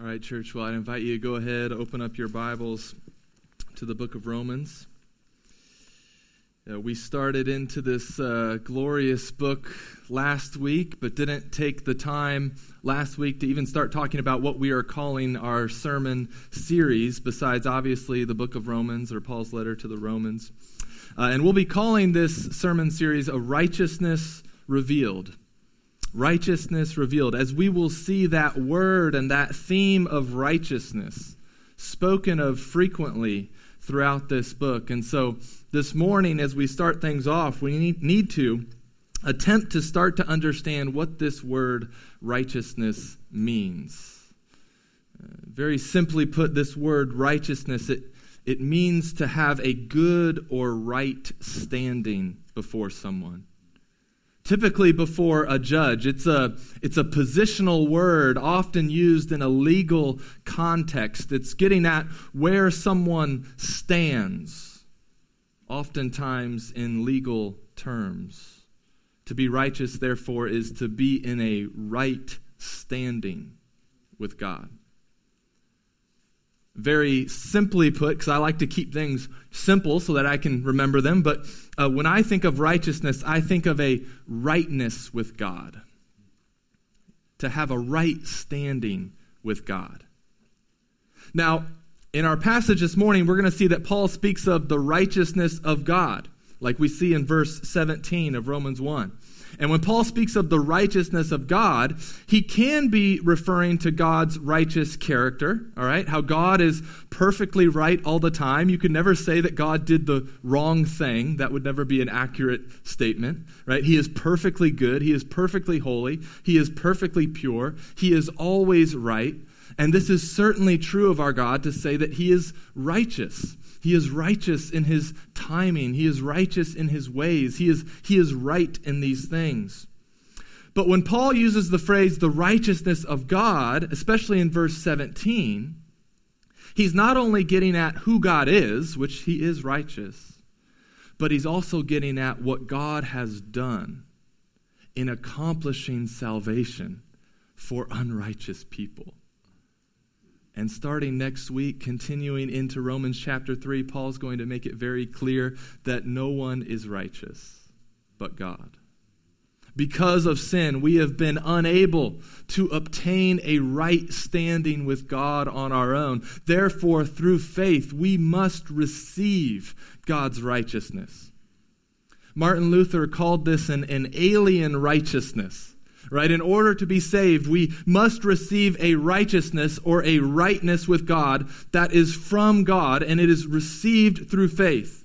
All right, church. Well, I invite you to go ahead, open up your Bibles to the book of Romans. Uh, we started into this uh, glorious book last week, but didn't take the time last week to even start talking about what we are calling our sermon series, besides obviously the book of Romans or Paul's letter to the Romans. Uh, and we'll be calling this sermon series a righteousness revealed righteousness revealed, as we will see that word and that theme of righteousness spoken of frequently throughout this book. And so this morning, as we start things off, we need, to attempt to start to understand what this word righteousness means. Uh, very simply put, this word righteousness, it, it means to have a good or right standing before someone typically before a judge. It's a, it's a positional word often used in a legal context. It's getting at where someone stands, oftentimes in legal terms. To be righteous, therefore, is to be in a right standing with God very simply put, because I like to keep things simple so that I can remember them, but uh, when I think of righteousness, I think of a rightness with God. To have a right standing with God. Now, in our passage this morning, we're going to see that Paul speaks of the righteousness of God, like we see in verse 17 of Romans 1. And when Paul speaks of the righteousness of God, he can be referring to God's righteous character, all right? How God is perfectly right all the time. You can never say that God did the wrong thing. That would never be an accurate statement, right? He is perfectly good. He is perfectly holy. He is perfectly pure. He is always right. And this is certainly true of our God to say that he is righteous. He is righteous in his timing. He is righteous in his ways. He is, he is right in these things. But when Paul uses the phrase the righteousness of God, especially in verse 17, he's not only getting at who God is, which he is righteous, but he's also getting at what God has done in accomplishing salvation for unrighteous people. And starting next week, continuing into Romans chapter 3, Paul's going to make it very clear that no one is righteous but God. Because of sin, we have been unable to obtain a right standing with God on our own. Therefore, through faith, we must receive God's righteousness. Martin Luther called this an, an alien righteousness right? In order to be saved, we must receive a righteousness or a rightness with God that is from God, and it is received through faith.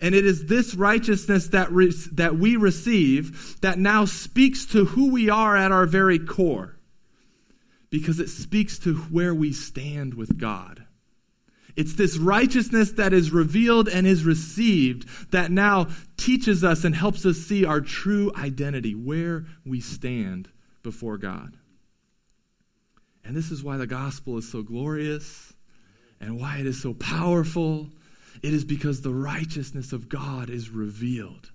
And it is this righteousness that, re- that we receive that now speaks to who we are at our very core, because it speaks to where we stand with God. It's this righteousness that is revealed and is received that now teaches us and helps us see our true identity, where we stand before God. And this is why the gospel is so glorious and why it is so powerful. It is because the righteousness of God is revealed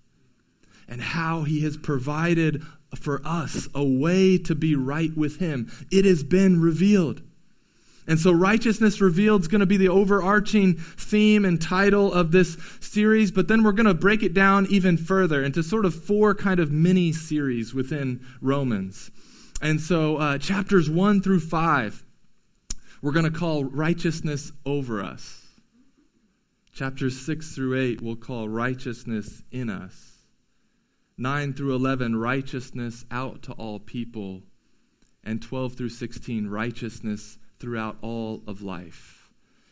and how he has provided for us a way to be right with him. It has been revealed. And so, righteousness revealed is going to be the overarching theme and title of this series, but then we're going to break it down even further into sort of four kind of mini series within Romans. And so, uh, chapters one through five, we're going to call righteousness over us. Chapters six through eight, we'll call righteousness in us. 9 through 11, righteousness out to all people. And 12 through 16, righteousness throughout all of life.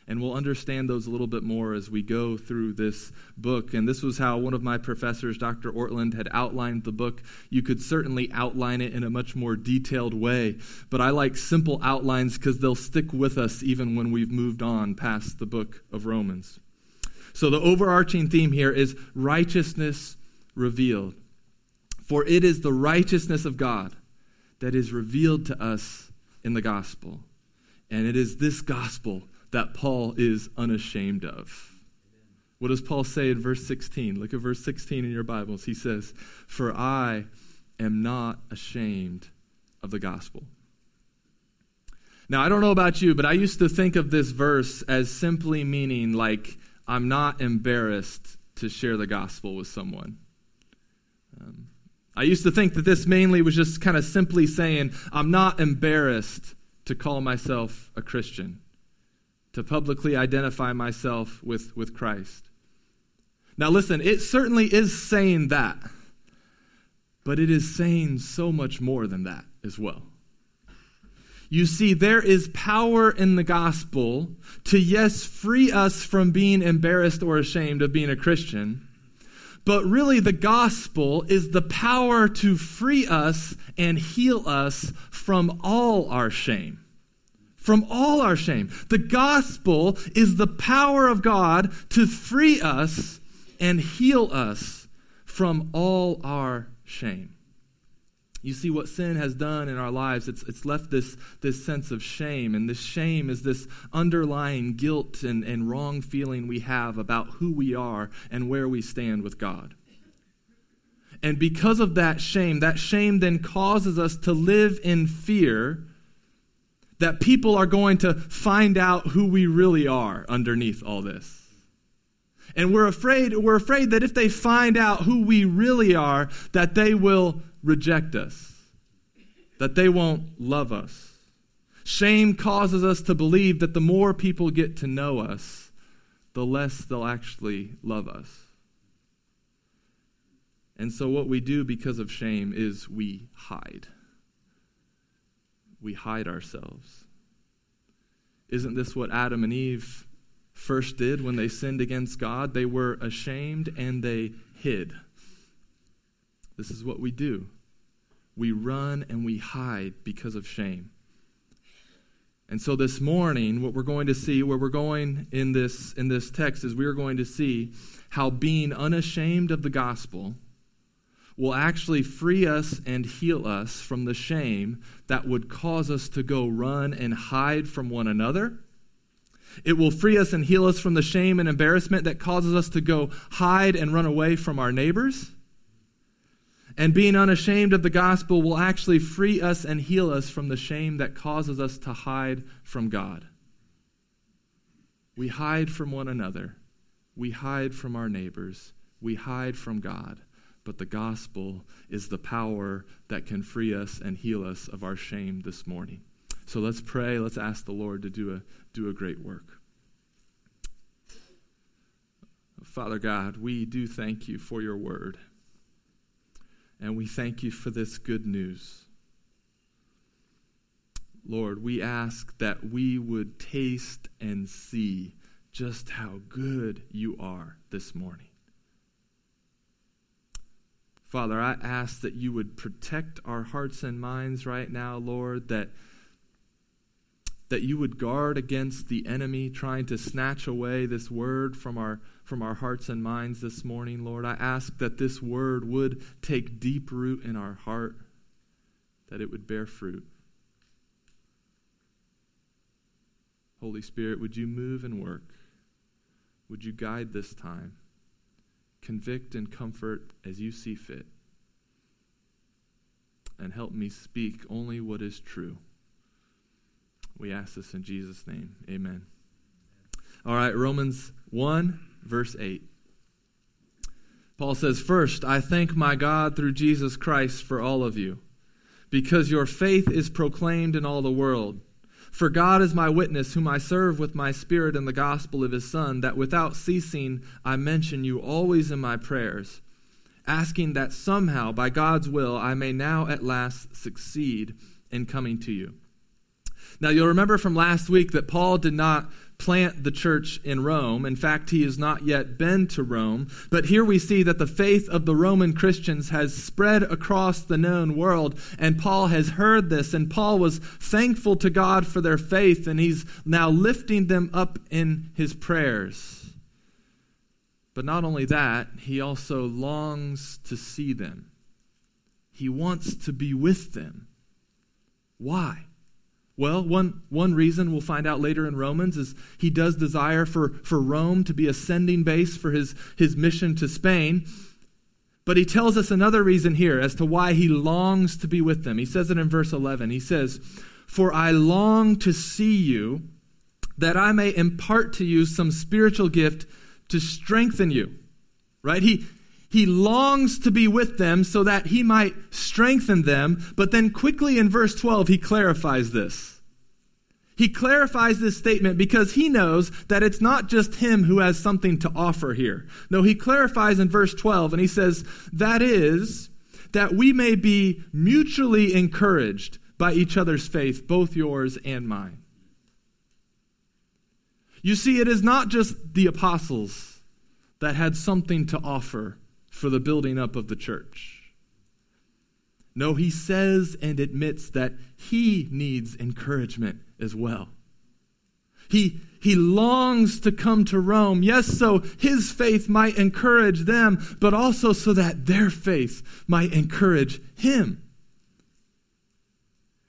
And we'll understand those a little bit more as we go through this book. And this was how one of my professors, Dr. Ortlund, had outlined the book. You could certainly outline it in a much more detailed way, but I like simple outlines because they'll stick with us even when we've moved on past the book of Romans. So the overarching theme here is righteousness revealed. For it is the righteousness of God that is revealed to us in the gospel. And it is this gospel that Paul is unashamed of. What does Paul say in verse 16? Look at verse 16 in your Bibles. He says, For I am not ashamed of the gospel. Now, I don't know about you, but I used to think of this verse as simply meaning like, I'm not embarrassed to share the gospel with someone. Um, I used to think that this mainly was just kind of simply saying, I'm not embarrassed to call myself a Christian, to publicly identify myself with, with Christ. Now, listen, it certainly is saying that, but it is saying so much more than that as well. You see, there is power in the gospel to, yes, free us from being embarrassed or ashamed of being a Christian. But really, the gospel is the power to free us and heal us from all our shame. From all our shame. The gospel is the power of God to free us and heal us from all our shame. You see what sin has done in our lives, it's, it's left this, this sense of shame. And this shame is this underlying guilt and, and wrong feeling we have about who we are and where we stand with God. And because of that shame, that shame then causes us to live in fear that people are going to find out who we really are underneath all this. And we're afraid, we're afraid that if they find out who we really are, that they will reject us, that they won't love us. Shame causes us to believe that the more people get to know us, the less they'll actually love us. And so, what we do because of shame is we hide. We hide ourselves. Isn't this what Adam and Eve first did when they sinned against God? They were ashamed and they hid. This is what we do we run and we hide because of shame. And so this morning, what we're going to see, where we're going in this, in this text, is we are going to see how being unashamed of the gospel will actually free us and heal us from the shame that would cause us to go run and hide from one another. It will free us and heal us from the shame and embarrassment that causes us to go hide and run away from our neighbors. And being unashamed of the gospel will actually free us and heal us from the shame that causes us to hide from God. We hide from one another, we hide from our neighbors, we hide from God. But the gospel is the power that can free us and heal us of our shame this morning. So let's pray. Let's ask the Lord to do a, do a great work. Father God, we do thank you for your word. And we thank you for this good news. Lord, we ask that we would taste and see just how good you are this morning. Father, I ask that you would protect our hearts and minds right now, Lord, that, that you would guard against the enemy trying to snatch away this word from our from our hearts and minds this morning, Lord. I ask that this word would take deep root in our heart, that it would bear fruit. Holy Spirit, would you move and work? Would you guide this time? Convict and comfort as you see fit. And help me speak only what is true. We ask this in Jesus' name. Amen. All right, Romans 1 verse 8. Paul says, First, I thank my God through Jesus Christ for all of you, because your faith is proclaimed in all the world. For God is my witness, whom I serve with my spirit in the gospel of his Son, that without ceasing I mention you always in my prayers, asking that somehow, by God's will, I may now at last succeed in coming to you. Now, you'll remember from last week that Paul did not plant the church in Rome. In fact, he has not yet been to Rome. But here we see that the faith of the Roman Christians has spread across the known world, and Paul has heard this, and Paul was thankful to God for their faith, and he's now lifting them up in his prayers. But not only that, he also longs to see them. He wants to be with them. Why? Well, one, one reason we'll find out later in Romans is he does desire for, for Rome to be a sending base for his, his mission to Spain. But he tells us another reason here as to why he longs to be with them. He says it in verse 11. He says, For I long to see you, that I may impart to you some spiritual gift to strengthen you. Right? He, he longs to be with them so that he might strengthen them. But then quickly in verse 12, he clarifies this. He clarifies this statement because he knows that it's not just him who has something to offer here. No, he clarifies in verse 12 and he says, That is, that we may be mutually encouraged by each other's faith, both yours and mine. You see, it is not just the apostles that had something to offer for the building up of the church. No, he says and admits that he needs encouragement as well. He, he longs to come to Rome, yes, so his faith might encourage them, but also so that their faith might encourage him.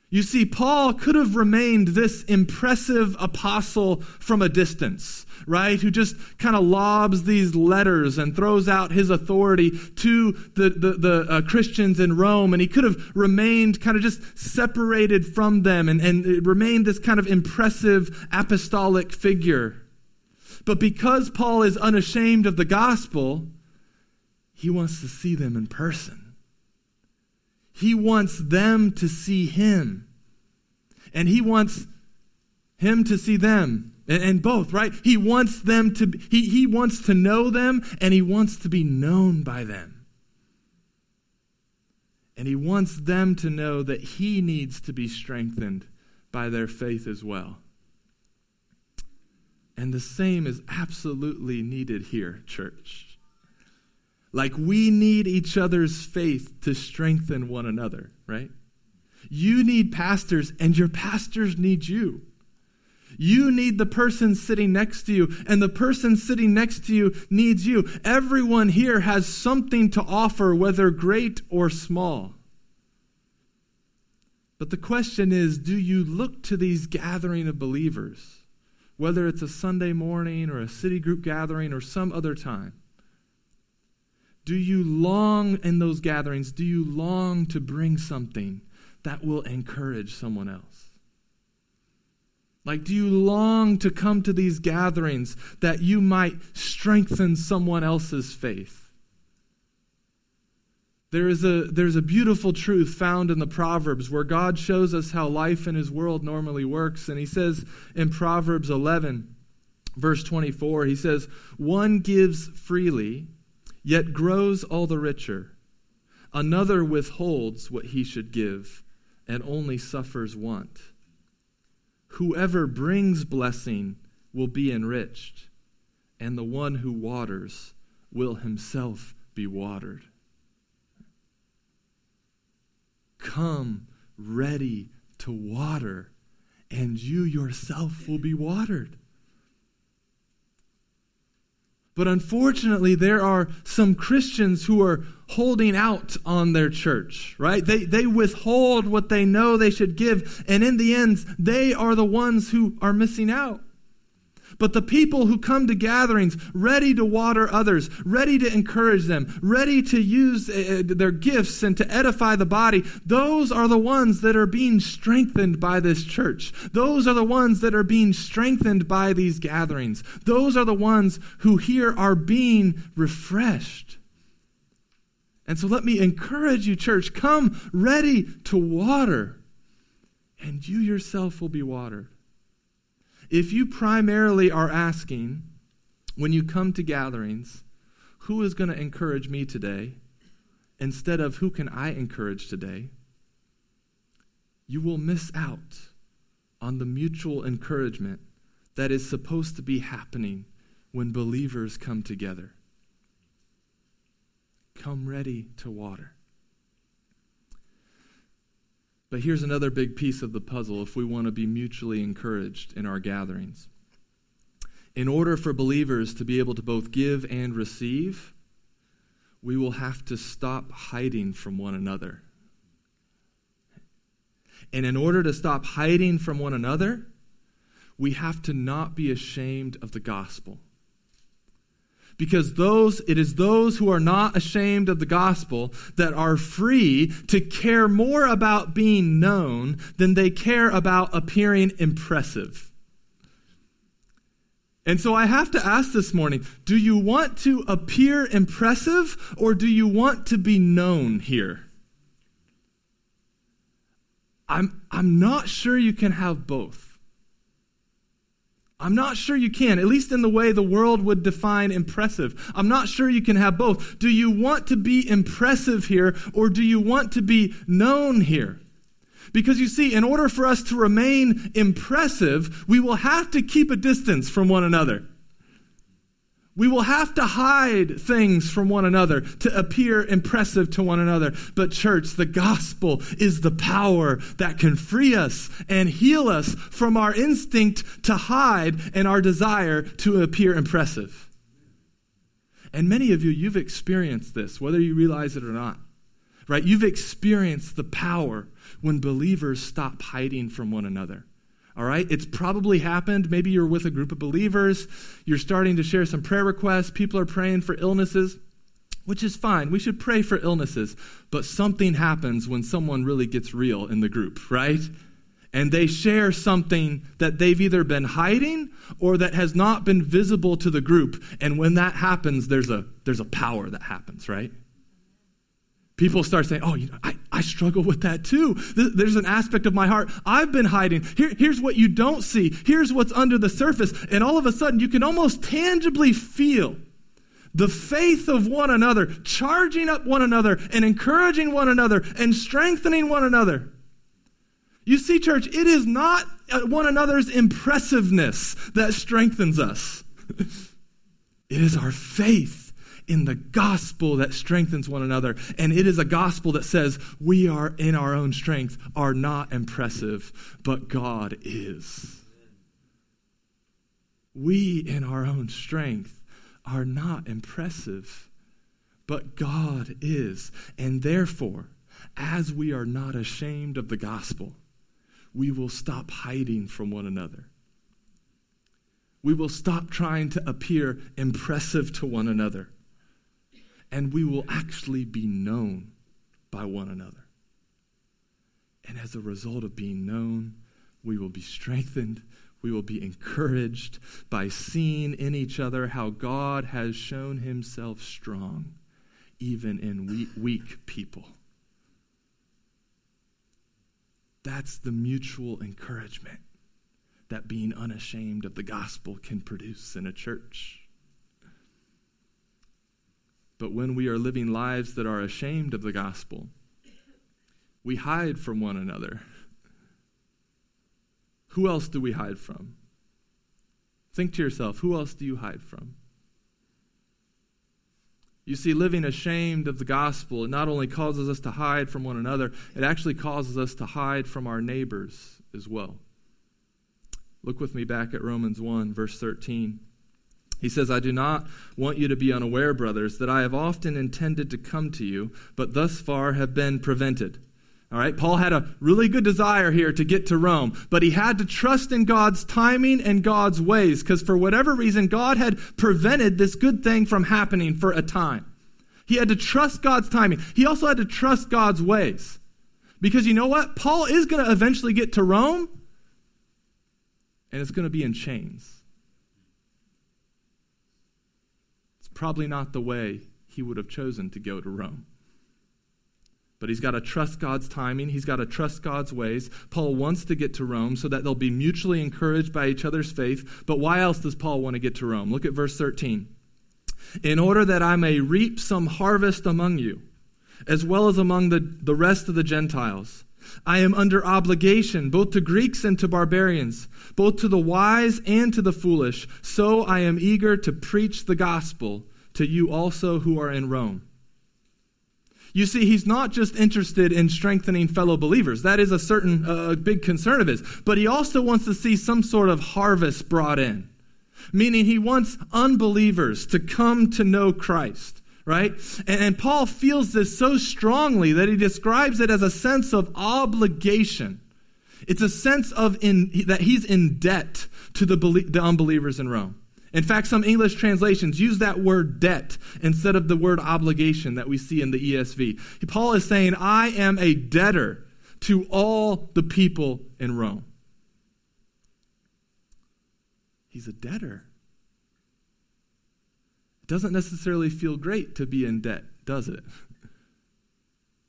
You see, Paul could have remained this impressive apostle from a distance, right? Who just kind of lobs these letters and throws out his authority to the, the, the uh, Christians in Rome. And he could have remained kind of just separated from them and, and remained this kind of impressive apostolic figure. But because Paul is unashamed of the gospel, he wants to see them in person. He wants them to see him. And he wants him to see them. And, and, both, right? He wants them to he, he wants to know them and he wants to be known by them. And he wants them to know that he needs to be strengthened by their faith as well. And the same is absolutely needed here, church. Like we need each other's faith to strengthen one another, right? You need pastors, and your pastors need you. You need the person sitting next to you, and the person sitting next to you needs you. Everyone here has something to offer, whether great or small. But the question is do you look to these gathering of believers, whether it's a Sunday morning or a city group gathering or some other time? Do you long in those gatherings? Do you long to bring something that will encourage someone else? Like, do you long to come to these gatherings that you might strengthen someone else's faith? There is a, there's a beautiful truth found in the Proverbs where God shows us how life in His world normally works. And He says in Proverbs 11, verse 24, He says, One gives freely yet grows all the richer. Another withholds what he should give and only suffers want. Whoever brings blessing will be enriched, and the one who waters will himself be watered. Come ready to water, and you yourself will be watered. But unfortunately, there are some Christians who are holding out on their church, right? They, they withhold what they know they should give, and in the end, they are the ones who are missing out. But the people who come to gatherings ready to water others, ready to encourage them, ready to use uh, uh, their gifts and to edify the body, those are the ones that are being strengthened by this church. Those are the ones that are being strengthened by these gatherings. Those are the ones who here are being refreshed. And so let me encourage you, church, come ready to water, and you yourself will be watered. If you primarily are asking, when you come to gatherings, who is going to encourage me today, instead of who can I encourage today, you will miss out on the mutual encouragement that is supposed to be happening when believers come together. Come ready to water. But here's another big piece of the puzzle if we want to be mutually encouraged in our gatherings. In order for believers to be able to both give and receive, we will have to stop hiding from one another. And in order to stop hiding from one another, we have to not be ashamed of the gospel. Because those it is those who are not ashamed of the gospel that are free to care more about being known than they care about appearing impressive and so I have to ask this morning do you want to appear impressive or do you want to be known here? I'm, I'm not sure you can have both. I'm not sure you can, at least in the way the world would define impressive. I'm not sure you can have both. Do you want to be impressive here or do you want to be known here? Because you see, in order for us to remain impressive, we will have to keep a distance from one another. We will have to hide things from one another to appear impressive to one another. But, church, the gospel is the power that can free us and heal us from our instinct to hide and our desire to appear impressive. And many of you, you've experienced this, whether you realize it or not. Right? You've experienced the power when believers stop hiding from one another. All right? It's probably happened. Maybe you're with a group of believers. You're starting to share some prayer requests. People are praying for illnesses, which is fine. We should pray for illnesses. But something happens when someone really gets real in the group, right? And they share something that they've either been hiding or that has not been visible to the group. And when that happens, there's a, there's a power that happens, right? People start saying, Oh, you know, I, I struggle with that too. There's an aspect of my heart I've been hiding. Here, here's what you don't see. Here's what's under the surface. And all of a sudden, you can almost tangibly feel the faith of one another, charging up one another and encouraging one another and strengthening one another. You see, church, it is not uh, one another's impressiveness that strengthens us. it is our faith in the gospel that strengthens one another. And it is a gospel that says we are in our own strength are not impressive, but God is. We in our own strength are not impressive, but God is. And therefore, as we are not ashamed of the gospel, we will stop hiding from one another. We will stop trying to appear impressive to one another and we will actually be known by one another. And as a result of being known, we will be strengthened. We will be encouraged by seeing in each other how God has shown himself strong, even in weak, weak people. That's the mutual encouragement that being unashamed of the gospel can produce in a church. But when we are living lives that are ashamed of the gospel, we hide from one another. Who else do we hide from? Think to yourself, who else do you hide from? You see, living ashamed of the gospel, it not only causes us to hide from one another, it actually causes us to hide from our neighbors as well. Look with me back at Romans 1, verse 13. He says, I do not want you to be unaware, brothers, that I have often intended to come to you, but thus far have been prevented. All right, Paul had a really good desire here to get to Rome, but he had to trust in God's timing and God's ways because for whatever reason, God had prevented this good thing from happening for a time. He had to trust God's timing. He also had to trust God's ways. Because you know what? Paul is going to eventually get to Rome, and it's going to be in chains. Probably not the way he would have chosen to go to Rome. But he's got to trust God's timing. He's got to trust God's ways. Paul wants to get to Rome so that they'll be mutually encouraged by each other's faith. But why else does Paul want to get to Rome? Look at verse 13. In order that I may reap some harvest among you, as well as among the, the rest of the Gentiles. I am under obligation both to Greeks and to barbarians, both to the wise and to the foolish. So I am eager to preach the gospel to you also who are in Rome. You see, he's not just interested in strengthening fellow believers. That is a certain uh, big concern of his. But he also wants to see some sort of harvest brought in, meaning he wants unbelievers to come to know Christ right? And, and, Paul feels this so strongly that he describes it as a sense of obligation. It's a sense of in, that he's in debt to the, the unbelievers in Rome. In fact, some English translations use that word debt instead of the word obligation that we see in the ESV. Paul is saying, I am a debtor to all the people in Rome. He's a debtor. It doesn't necessarily feel great to be in debt, does it?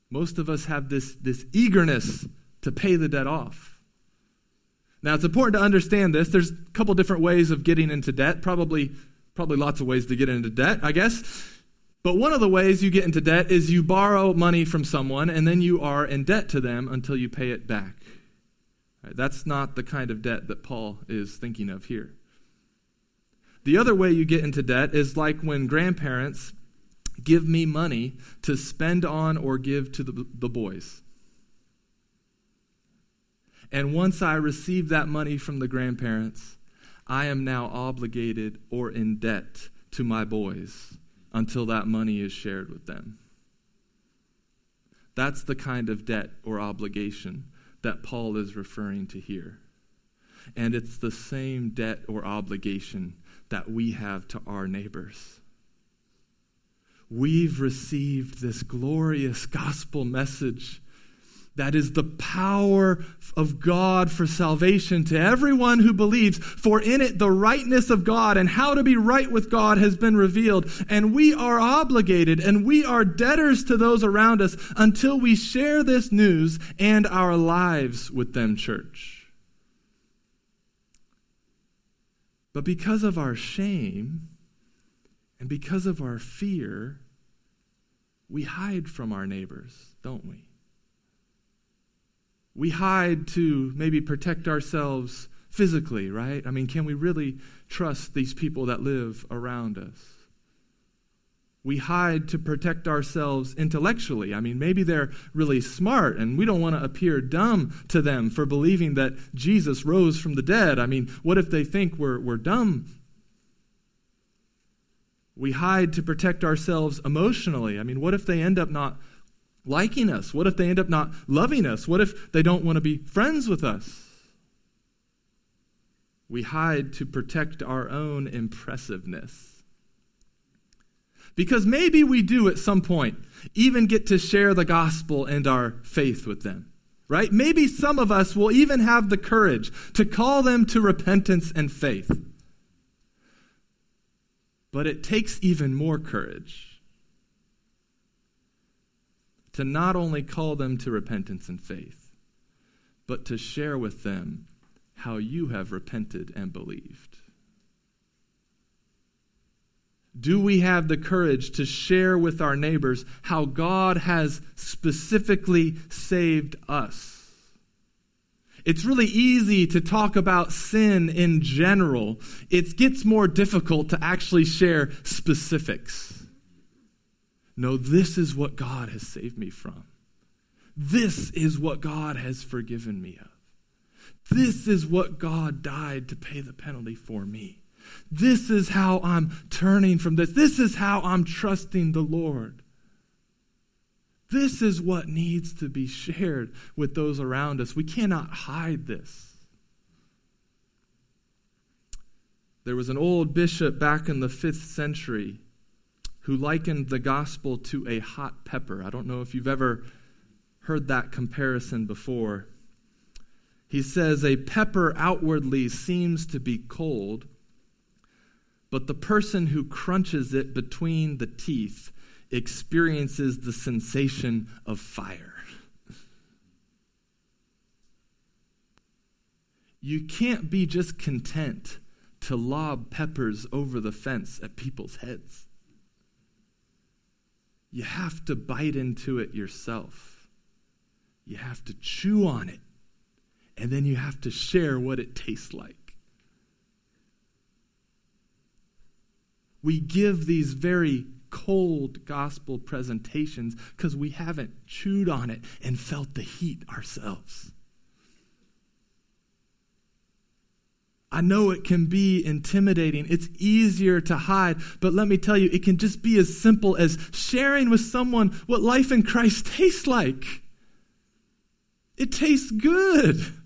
Most of us have this, this eagerness to pay the debt off. Now, it's important to understand this. There's a couple different ways of getting into debt, probably, probably lots of ways to get into debt, I guess. But one of the ways you get into debt is you borrow money from someone and then you are in debt to them until you pay it back. Right, that's not the kind of debt that Paul is thinking of here. The other way you get into debt is like when grandparents give me money to spend on or give to the, the boys. And once I receive that money from the grandparents, I am now obligated or in debt to my boys until that money is shared with them. That's the kind of debt or obligation that Paul is referring to here. And it's the same debt or obligation that we have to our neighbors. We've received this glorious gospel message that is the power of God for salvation to everyone who believes. For in it, the rightness of God and how to be right with God has been revealed. And we are obligated and we are debtors to those around us until we share this news and our lives with them, church. But because of our shame and because of our fear, we hide from our neighbors, don't we? we hide to maybe protect ourselves physically, right? I mean, can we really trust these people that live around us? We hide to protect ourselves intellectually. I mean, maybe they're really smart and we don't want to appear dumb to them for believing that Jesus rose from the dead. I mean, what if they think we're, we're dumb? We hide to protect ourselves emotionally. I mean, what if they end up not liking us? What if they end up not loving us? What if they don't want to be friends with us? We hide to protect our own impressiveness. Because maybe we do at some point even get to share the gospel and our faith with them, right? Maybe some of us will even have the courage to call them to repentance and faith. But it takes even more courage to not only call them to repentance and faith, but to share with them how you have repented and believed. Do we have the courage to share with our neighbors how God has specifically saved us? It's really easy to talk about sin in general. It gets more difficult to actually share specifics. No, this is what God has saved me from. This is what God has forgiven me of. This is what God died to pay the penalty for me. This is how I'm turning from this. This is how I'm trusting the Lord. This is what needs to be shared with those around us. We cannot hide this. There was an old bishop back in the fifth century who likened the gospel to a hot pepper. I don't know if you've ever heard that comparison before. He says, A pepper outwardly seems to be cold, but the person who crunches it between the teeth experiences the sensation of fire. You can't be just content to lob peppers over the fence at people's heads. You have to bite into it yourself. You have to chew on it. And then you have to share what it tastes like. We give these very cold gospel presentations because we haven't chewed on it and felt the heat ourselves. I know it can be intimidating. It's easier to hide, but let me tell you, it can just be as simple as sharing with someone what life in Christ tastes like. It tastes good.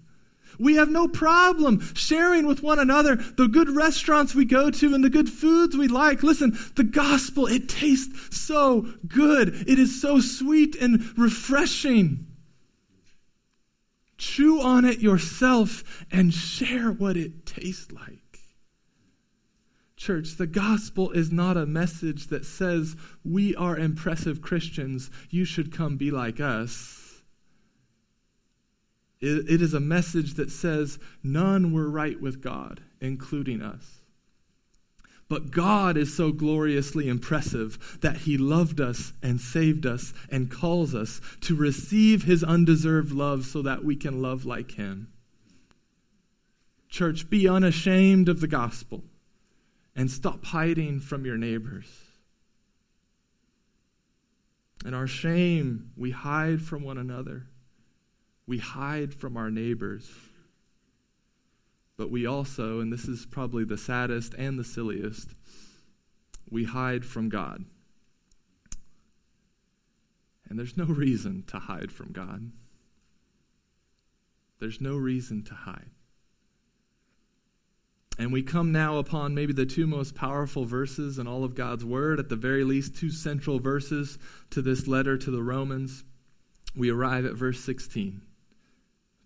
We have no problem sharing with one another the good restaurants we go to and the good foods we like. Listen, the gospel, it tastes so good. It is so sweet and refreshing. Chew on it yourself and share what it tastes like. Church, the gospel is not a message that says we are impressive Christians, you should come be like us. It, it is a message that says none were right with God, including us. But God is so gloriously impressive that He loved us and saved us and calls us to receive His undeserved love so that we can love like Him. Church, be unashamed of the gospel and stop hiding from your neighbors. In our shame, we hide from one another, we hide from our neighbors. But we also, and this is probably the saddest and the silliest, we hide from God. And there's no reason to hide from God. There's no reason to hide. And we come now upon maybe the two most powerful verses in all of God's Word, at the very least, two central verses to this letter to the Romans. We arrive at verse 16.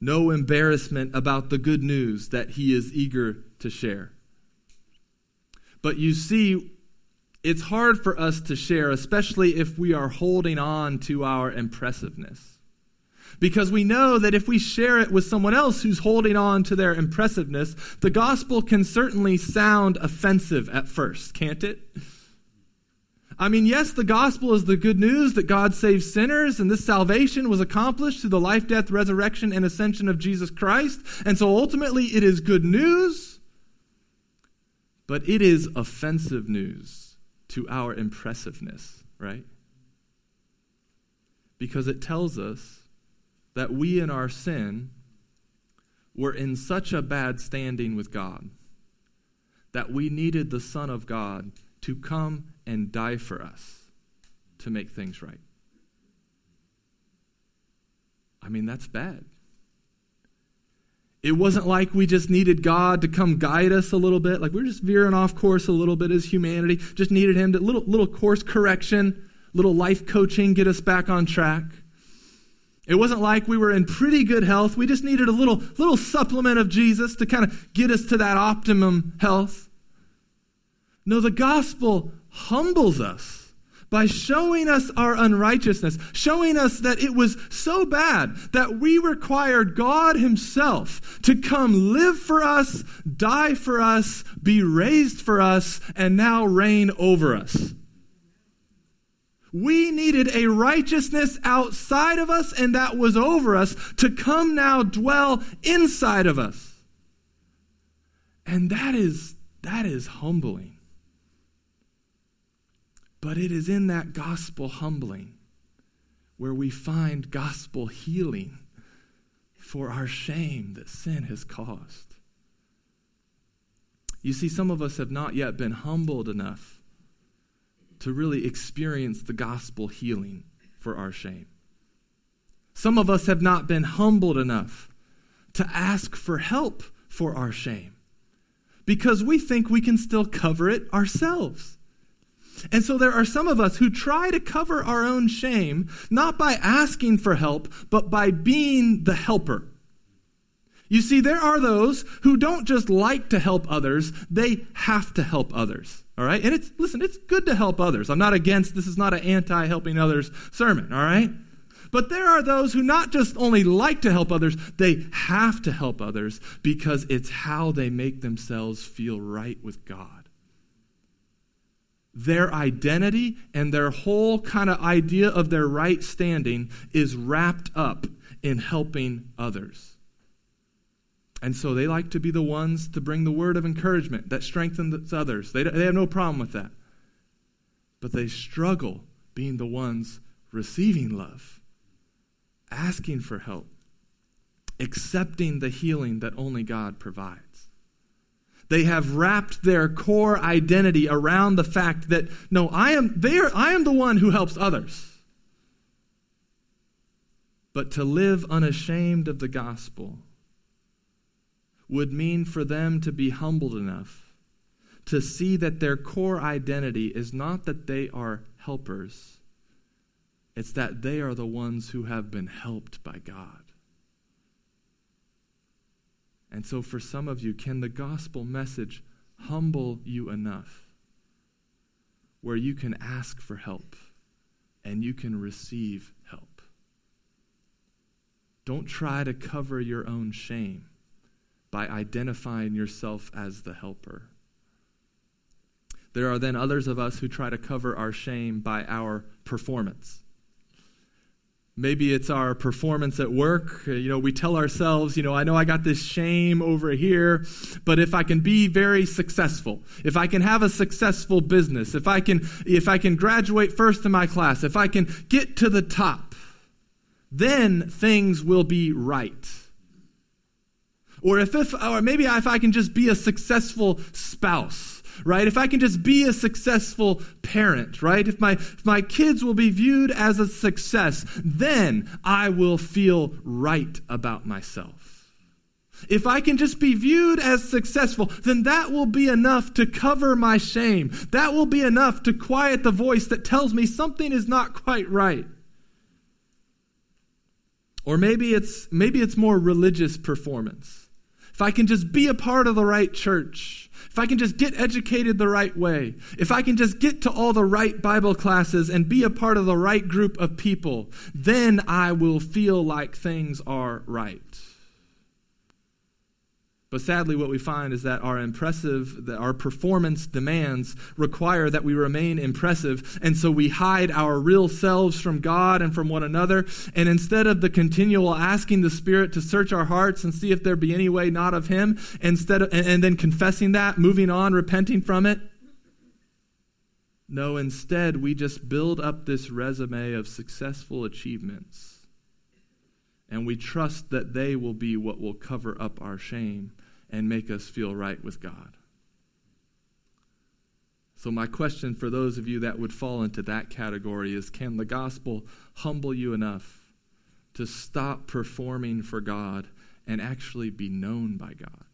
no embarrassment about the good news that he is eager to share. But you see, it's hard for us to share, especially if we are holding on to our impressiveness. Because we know that if we share it with someone else who's holding on to their impressiveness, the gospel can certainly sound offensive at first, can't it? I mean, yes, the gospel is the good news that God saves sinners, and this salvation was accomplished through the life, death, resurrection, and ascension of Jesus Christ. And so ultimately, it is good news, but it is offensive news to our impressiveness, right? Because it tells us that we in our sin were in such a bad standing with God that we needed the Son of God to come and die for us to make things right. I mean, that's bad. It wasn't like we just needed God to come guide us a little bit, like we are just veering off course a little bit as humanity. Just needed Him to little little course correction, little life coaching, get us back on track. It wasn't like we were in pretty good health. We just needed a little little supplement of Jesus to kind of get us to that optimum health. No, the gospel humbles us by showing us our unrighteousness, showing us that it was so bad that we required God Himself to come live for us, die for us, be raised for us, and now reign over us. We needed a righteousness outside of us and that was over us to come now dwell inside of us. And that is that is humbling. But it is in that gospel humbling where we find gospel healing for our shame that sin has caused. You see, some of us have not yet been humbled enough to really experience the gospel healing for our shame. Some of us have not been humbled enough to ask for help for our shame because we think we can still cover it ourselves. And so there are some of us who try to cover our own shame, not by asking for help, but by being the helper. You see, there are those who don't just like to help others, they have to help others. All right? And it's, listen, it's good to help others. I'm not against, this is not an anti helping others sermon. All right? But there are those who not just only like to help others, they have to help others because it's how they make themselves feel right with God their identity and their whole kind of idea of their right standing is wrapped up in helping others. And so they like to be the ones to bring the word of encouragement that strengthens others. They, they have no problem with that. But they struggle being the ones receiving love, asking for help, accepting the healing that only God provides. They have wrapped their core identity around the fact that no, I am there I am the one who helps others. But to live unashamed of the gospel would mean for them to be humbled enough to see that their core identity is not that they are helpers, it's that they are the ones who have been helped by God. And so, for some of you, can the gospel message humble you enough where you can ask for help and you can receive help? Don't try to cover your own shame by identifying yourself as the helper. There are then others of us who try to cover our shame by our performance. Maybe it's our performance at work. Uh, you know, we tell ourselves, you know, I know I got this shame over here, but if I can be very successful, if I can have a successful business, if I can if I can graduate first in my class, if I can get to the top, then things will be right. Or if, if or maybe if I can just be a successful spouse, right? If I can just be a successful parent, right? If my if my kids will be viewed as a success, then I will feel right about myself. If I can just be viewed as successful, then that will be enough to cover my shame. That will be enough to quiet the voice that tells me something is not quite right. Or maybe it's maybe it's more religious performance if I can just be a part of the right church, if I can just get educated the right way, if I can just get to all the right Bible classes and be a part of the right group of people, then I will feel like things are right. But sadly, what we find is that our impressive, that our performance demands require that we remain impressive. And so we hide our real selves from God and from one another. And instead of the continual asking the Spirit to search our hearts and see if there be any way not of Him, instead of, and then confessing that, moving on, repenting from it, no, instead, we just build up this resume of successful achievements. And we trust that they will be what will cover up our shame and make us feel right with God. So, my question for those of you that would fall into that category is can the gospel humble you enough to stop performing for God and actually be known by God?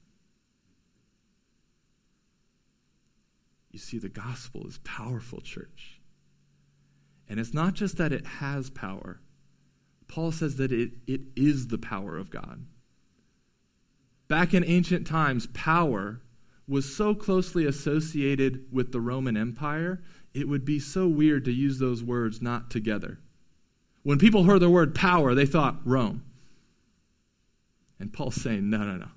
You see, the gospel is powerful, church. And it's not just that it has power, Paul says that it, it is the power of God. Back in ancient times, power was so closely associated with the Roman Empire, it would be so weird to use those words not together. When people heard the word power, they thought Rome. And Paul's saying, no, no, no.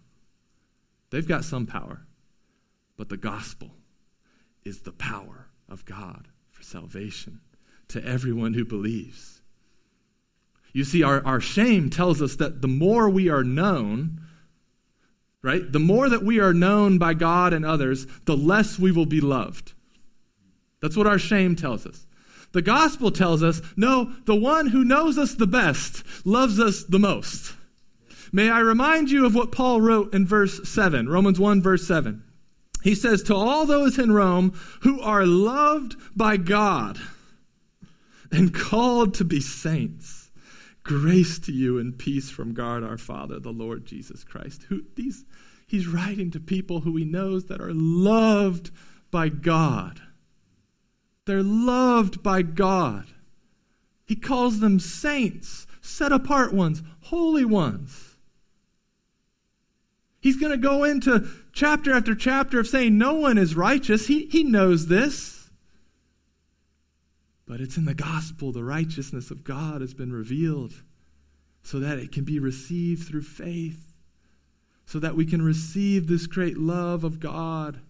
They've got some power, but the gospel is the power of God for salvation to everyone who believes. You see, our, our shame tells us that the more we are known, right? The more that we are known by God and others, the less we will be loved. That's what our shame tells us. The gospel tells us no, the one who knows us the best loves us the most. May I remind you of what Paul wrote in verse 7, Romans 1, verse 7. He says, To all those in Rome who are loved by God and called to be saints, Grace to you and peace from God our Father, the Lord Jesus Christ. Who these he's writing to people who he knows that are loved by God. They're loved by God. He calls them saints, set apart ones, holy ones. He's going to go into chapter after chapter of saying no one is righteous. He, he knows this. But it's in the gospel, the righteousness of God has been revealed so that it can be received through faith, so that we can receive this great love of God.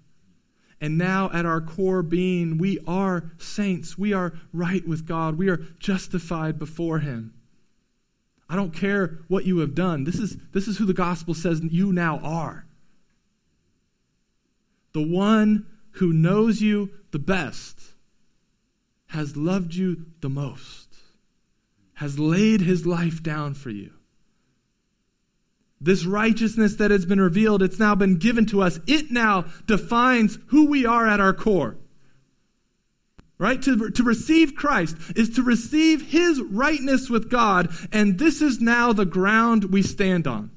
And now, at our core being, we are saints. We are right with God. We are justified before Him. I don't care what you have done. This is, this is who the gospel says you now are. The one who knows you the best has loved you the most, has laid his life down for you. This righteousness that has been revealed, it's now been given to us. It now defines who we are at our core. Right? To, to receive Christ is to receive his rightness with God, and this is now the ground we stand on.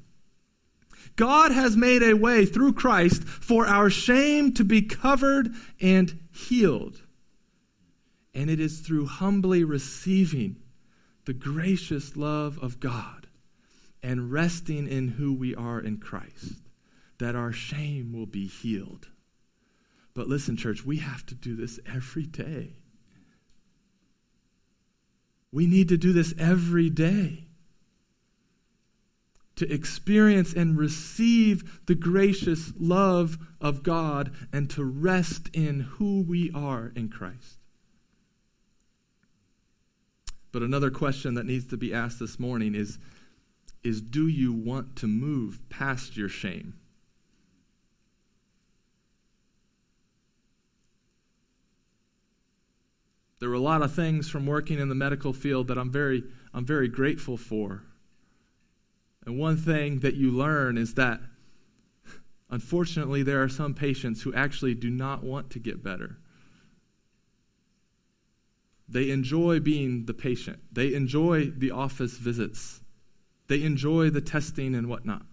God has made a way through Christ for our shame to be covered and healed. And it is through humbly receiving the gracious love of God and resting in who we are in Christ that our shame will be healed. But listen, church, we have to do this every day. We need to do this every day to experience and receive the gracious love of God and to rest in who we are in Christ. But another question that needs to be asked this morning is, is do you want to move past your shame? There were a lot of things from working in the medical field that I'm very, I'm very grateful for. And one thing that you learn is that, unfortunately, there are some patients who actually do not want to get better. They enjoy being the patient, they enjoy the office visits, they enjoy the testing and whatnot.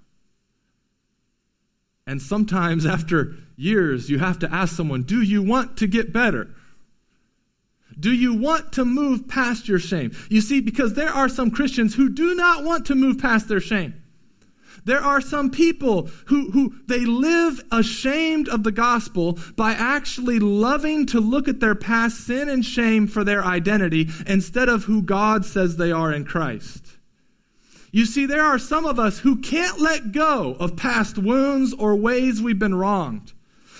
And sometimes, after years, you have to ask someone, Do you want to get better? Do you want to move past your shame? You see, because there are some Christians who do not want to move past their shame. There are some people who, who they live ashamed of the gospel by actually loving to look at their past sin and shame for their identity instead of who God says they are in Christ. You see, there are some of us who can't let go of past wounds or ways we've been wronged.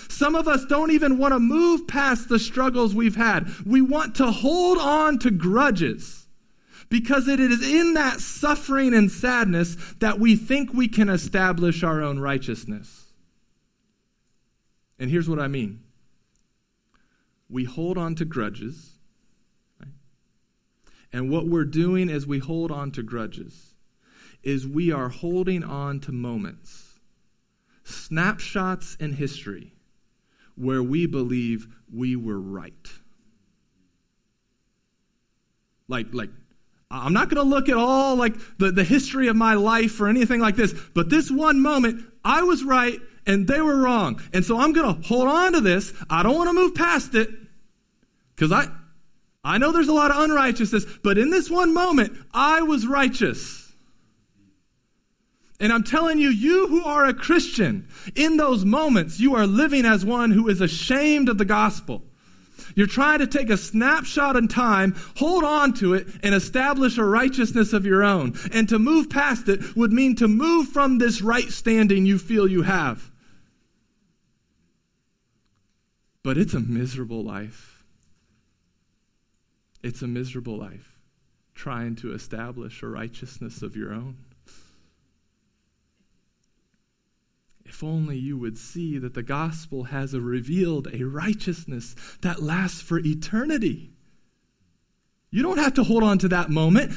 Some of us don't even want to move past the struggles we've had. We want to hold on to grudges because it is in that suffering and sadness that we think we can establish our own righteousness. And here's what I mean we hold on to grudges. And what we're doing as we hold on to grudges is we are holding on to moments, snapshots in history where we believe we were right. Like, like I'm not going to look at all like the, the history of my life or anything like this, but this one moment, I was right and they were wrong. And so I'm going to hold on to this. I don't want to move past it because I, I know there's a lot of unrighteousness, but in this one moment, I was righteous. And I'm telling you, you who are a Christian, in those moments, you are living as one who is ashamed of the gospel. You're trying to take a snapshot in time, hold on to it, and establish a righteousness of your own. And to move past it would mean to move from this right standing you feel you have. But it's a miserable life. It's a miserable life trying to establish a righteousness of your own. If only you would see that the gospel has a revealed a righteousness that lasts for eternity. You don't have to hold on to that moment.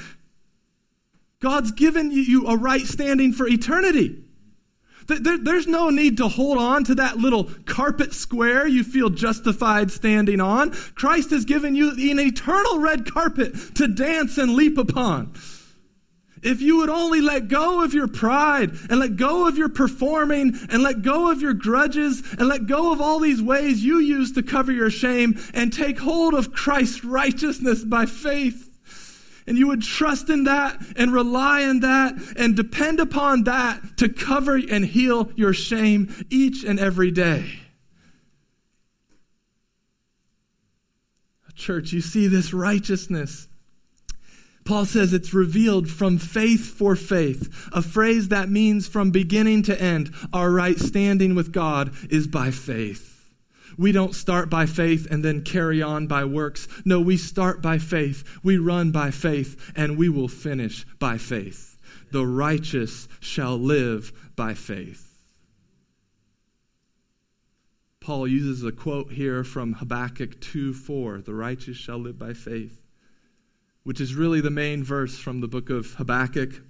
God's given you a right standing for eternity. There's no need to hold on to that little carpet square you feel justified standing on. Christ has given you an eternal red carpet to dance and leap upon. If you would only let go of your pride and let go of your performing and let go of your grudges and let go of all these ways you use to cover your shame and take hold of Christ's righteousness by faith. And you would trust in that and rely on that and depend upon that to cover and heal your shame each and every day. Church, you see this righteousness Paul says it's revealed from faith for faith, a phrase that means from beginning to end, our right standing with God is by faith. We don't start by faith and then carry on by works. No, we start by faith, we run by faith, and we will finish by faith. The righteous shall live by faith. Paul uses a quote here from Habakkuk 2 4. The righteous shall live by faith, which is really the main verse from the book of Habakkuk.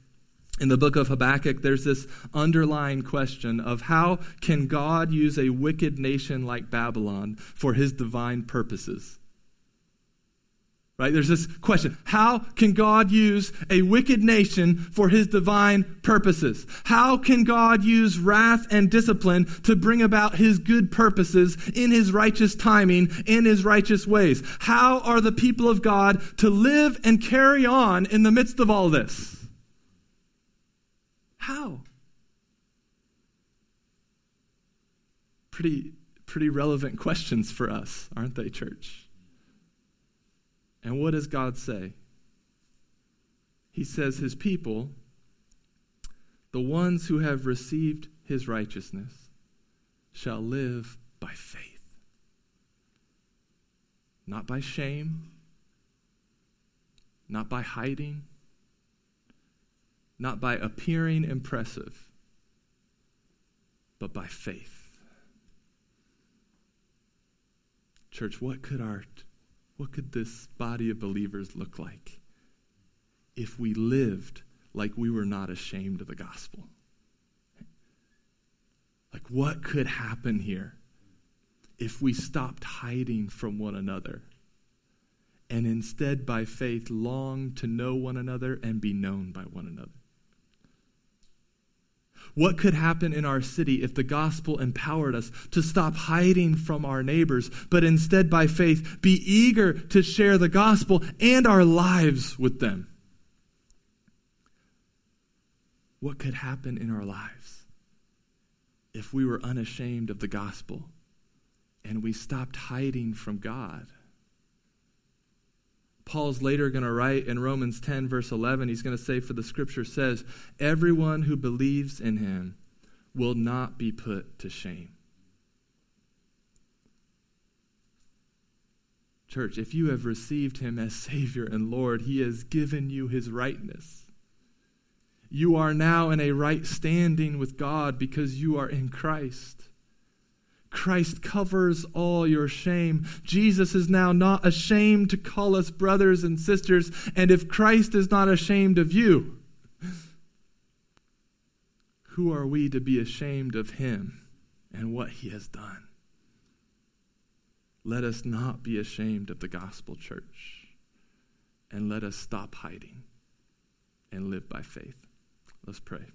In the book of Habakkuk, there's this underlying question of how can God use a wicked nation like Babylon for his divine purposes? Right? There's this question. How can God use a wicked nation for his divine purposes? How can God use wrath and discipline to bring about his good purposes in his righteous timing, in his righteous ways? How are the people of God to live and carry on in the midst of all this? How? Pretty, pretty relevant questions for us, aren't they, church? And what does God say? He says, His people, the ones who have received His righteousness, shall live by faith. Not by shame, not by hiding, not by appearing impressive, but by faith. Church, what could our what could this body of believers look like if we lived like we were not ashamed of the gospel? Like, what could happen here if we stopped hiding from one another and instead, by faith, long to know one another and be known by one another? What could happen in our city if the gospel empowered us to stop hiding from our neighbors, but instead, by faith, be eager to share the gospel and our lives with them? What could happen in our lives if we were unashamed of the gospel and we stopped hiding from God? Paul's later going to write in Romans 10, verse 11, he's going to say, For the scripture says, Everyone who believes in him will not be put to shame. Church, if you have received him as Savior and Lord, he has given you his rightness. You are now in a right standing with God because you are in Christ. Christ covers all your shame. Jesus is now not ashamed to call us brothers and sisters. And if Christ is not ashamed of you, who are we to be ashamed of him and what he has done? Let us not be ashamed of the gospel, church, and let us stop hiding and live by faith. Let's pray.